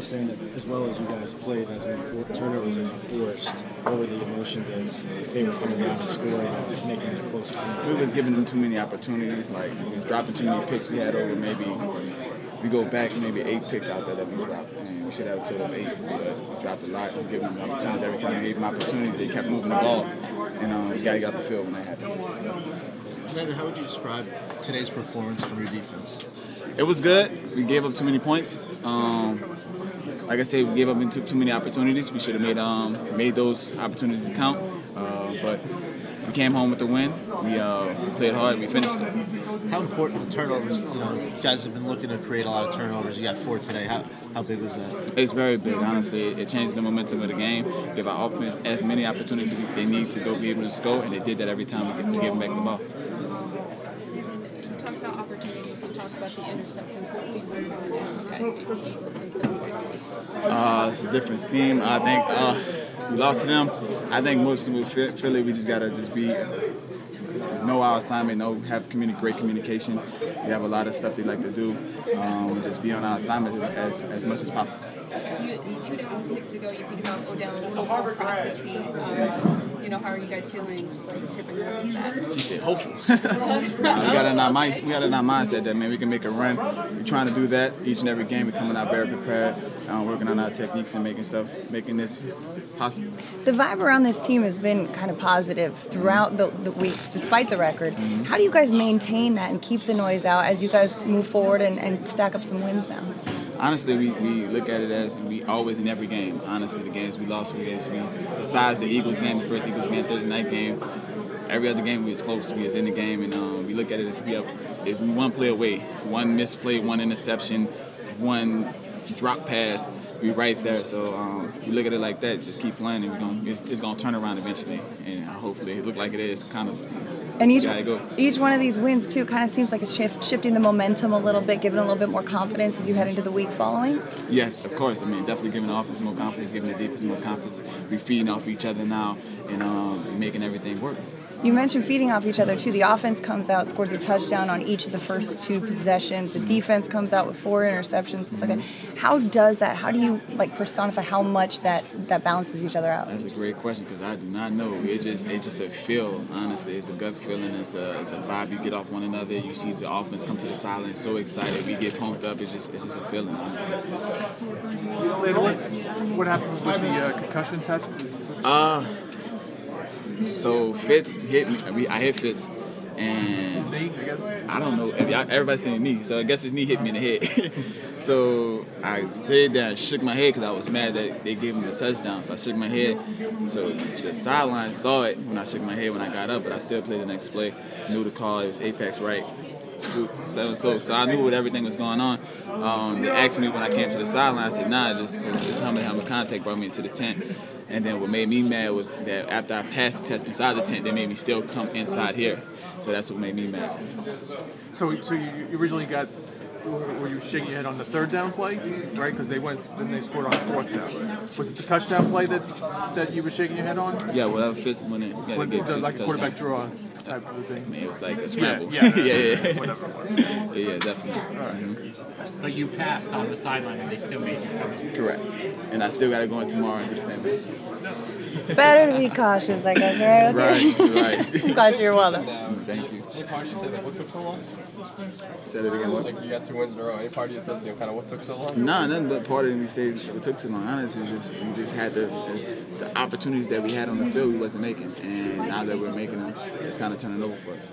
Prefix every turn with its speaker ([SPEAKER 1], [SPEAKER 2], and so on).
[SPEAKER 1] was saying that as well as you guys played, as many turnovers as you forced, what were the emotions as they were coming down and scoring and making it close?
[SPEAKER 2] We was giving them too many opportunities, like we was dropping too many picks. We had over maybe we go back maybe eight picks out there that we dropped, and we should have told them eight. But we dropped a lot. We gave them opportunities every time we gave them opportunities. They kept moving the ball, and um, you got to get the field when that happens. So.
[SPEAKER 3] Commander, how would you describe today's performance from your defense?
[SPEAKER 2] It was good. We gave up too many points. Um, like I said, we gave up into too many opportunities. We should have made um, made those opportunities count. Uh, but we came home with the win. We, uh, we played hard. We finished it.
[SPEAKER 3] How important the turnovers? You know, you guys have been looking to create a lot of turnovers. You got four today. How how big was that?
[SPEAKER 2] It's very big, honestly. It changed the momentum of the game. Give our offense as many opportunities they need to go be able to score, and they did that every time we, we gave them back the ball.
[SPEAKER 4] You talked about opportunities. You talked about the interceptions. What we worried about as you guys face the Eagles and Philly next?
[SPEAKER 2] Uh, it's a different scheme. I think uh, we lost to them. I think mostly with Philly, we just gotta just be know our assignment, know have communi- great communication. We have a lot of stuff they like to do. Um, just be on our assignment as, as, as much as possible.
[SPEAKER 4] You, two to six ago, you think about Odell's hopeful prophecy. Um, you know, how are you guys feeling like typically with that?
[SPEAKER 2] She said hopeful. we got in our mind, we got in our mindset that man, we can make a run. We're trying to do that each and every game. We're coming out very prepared, um, working on our techniques and making stuff, making this possible.
[SPEAKER 5] The vibe around this team has been kind of positive throughout the, the weeks, despite the records. Mm-hmm. How do you guys maintain that and keep the noise out as you guys move forward and, and stack up some wins now?
[SPEAKER 2] Honestly, we, we look at it as we always in every game. Honestly, the games we lost, the games we besides the Eagles game, the first Eagles game, Thursday night game, every other game we was close. We was in the game, and um, we look at it as we have, if we one play away, one misplay, one interception, one drop pass, we right there. So um, we look at it like that. Just keep playing, and we're gonna, it's, it's, gonna turn around eventually. And hopefully, it look like it is. Kind of.
[SPEAKER 5] And each each one of these wins too kind of seems like it's shift, shifting the momentum a little bit, giving a little bit more confidence as you head into the week following.
[SPEAKER 2] Yes, of course. I mean, definitely giving the offense more confidence, giving the defense more confidence. We're feeding off each other now, and um, making everything work.
[SPEAKER 5] You mentioned feeding off each other too. The offense comes out, scores a touchdown on each of the first two possessions. The defense comes out with four interceptions. Stuff like that. How does that? How do you like personify how much that that balances each other out?
[SPEAKER 2] That's a great question because I do not know. It just it's just a feel. Honestly, it's a gut feeling. It's a it's a vibe you get off one another. You see the offense come to the sideline, so excited. We get pumped up. It's just it's just a feeling. Honestly.
[SPEAKER 6] What, what happened with the uh, concussion test?
[SPEAKER 2] Uh so Fitz hit me. I hit Fitz, and I don't know. Everybody's saying knee, so I guess his knee hit me in the head. so I stayed there and shook my head because I was mad that they gave him the touchdown. So I shook my head. So the sideline saw it when I shook my head when I got up, but I still played the next play. Knew the call. It was apex right. So, so, so I knew what everything was going on. Um, they asked me when I came to the sideline. I said, "Nah, just helmet helmet contact brought me into the tent." And then what made me mad was that after I passed the test inside the tent, they made me still come inside here. So that's what made me mad.
[SPEAKER 6] So, so you originally got were you shaking your head on the third down play, right? Because they went, then they scored on the fourth down. Was it the touchdown play that that you were shaking your head on?
[SPEAKER 2] Yeah, well, that fits when it. Yeah,
[SPEAKER 6] when, the, like a quarterback draw type of thing.
[SPEAKER 2] I mean, it was like a scramble.
[SPEAKER 6] Yeah,
[SPEAKER 2] yeah, yeah.
[SPEAKER 6] yeah. Whatever it was.
[SPEAKER 2] Yeah, yeah definitely. Right.
[SPEAKER 7] Mm-hmm. But you passed on the sideline and they still made you come in.
[SPEAKER 2] Correct. And I still got to go in tomorrow and do the same thing.
[SPEAKER 5] Better to be cautious, I guess, right?
[SPEAKER 2] Right,
[SPEAKER 5] right. Glad you're well.
[SPEAKER 2] Thank you.
[SPEAKER 8] Any part of you said that what took so long?
[SPEAKER 2] Said it again. What?
[SPEAKER 8] Like you got two wins in a row. Any part of you says you know, kind of what took so long?
[SPEAKER 2] Nah, nothing but part of me say it took so long. Honestly, just we just had the the opportunities that we had on the field we wasn't making, and now that we're making them, it's kind of turning over for us.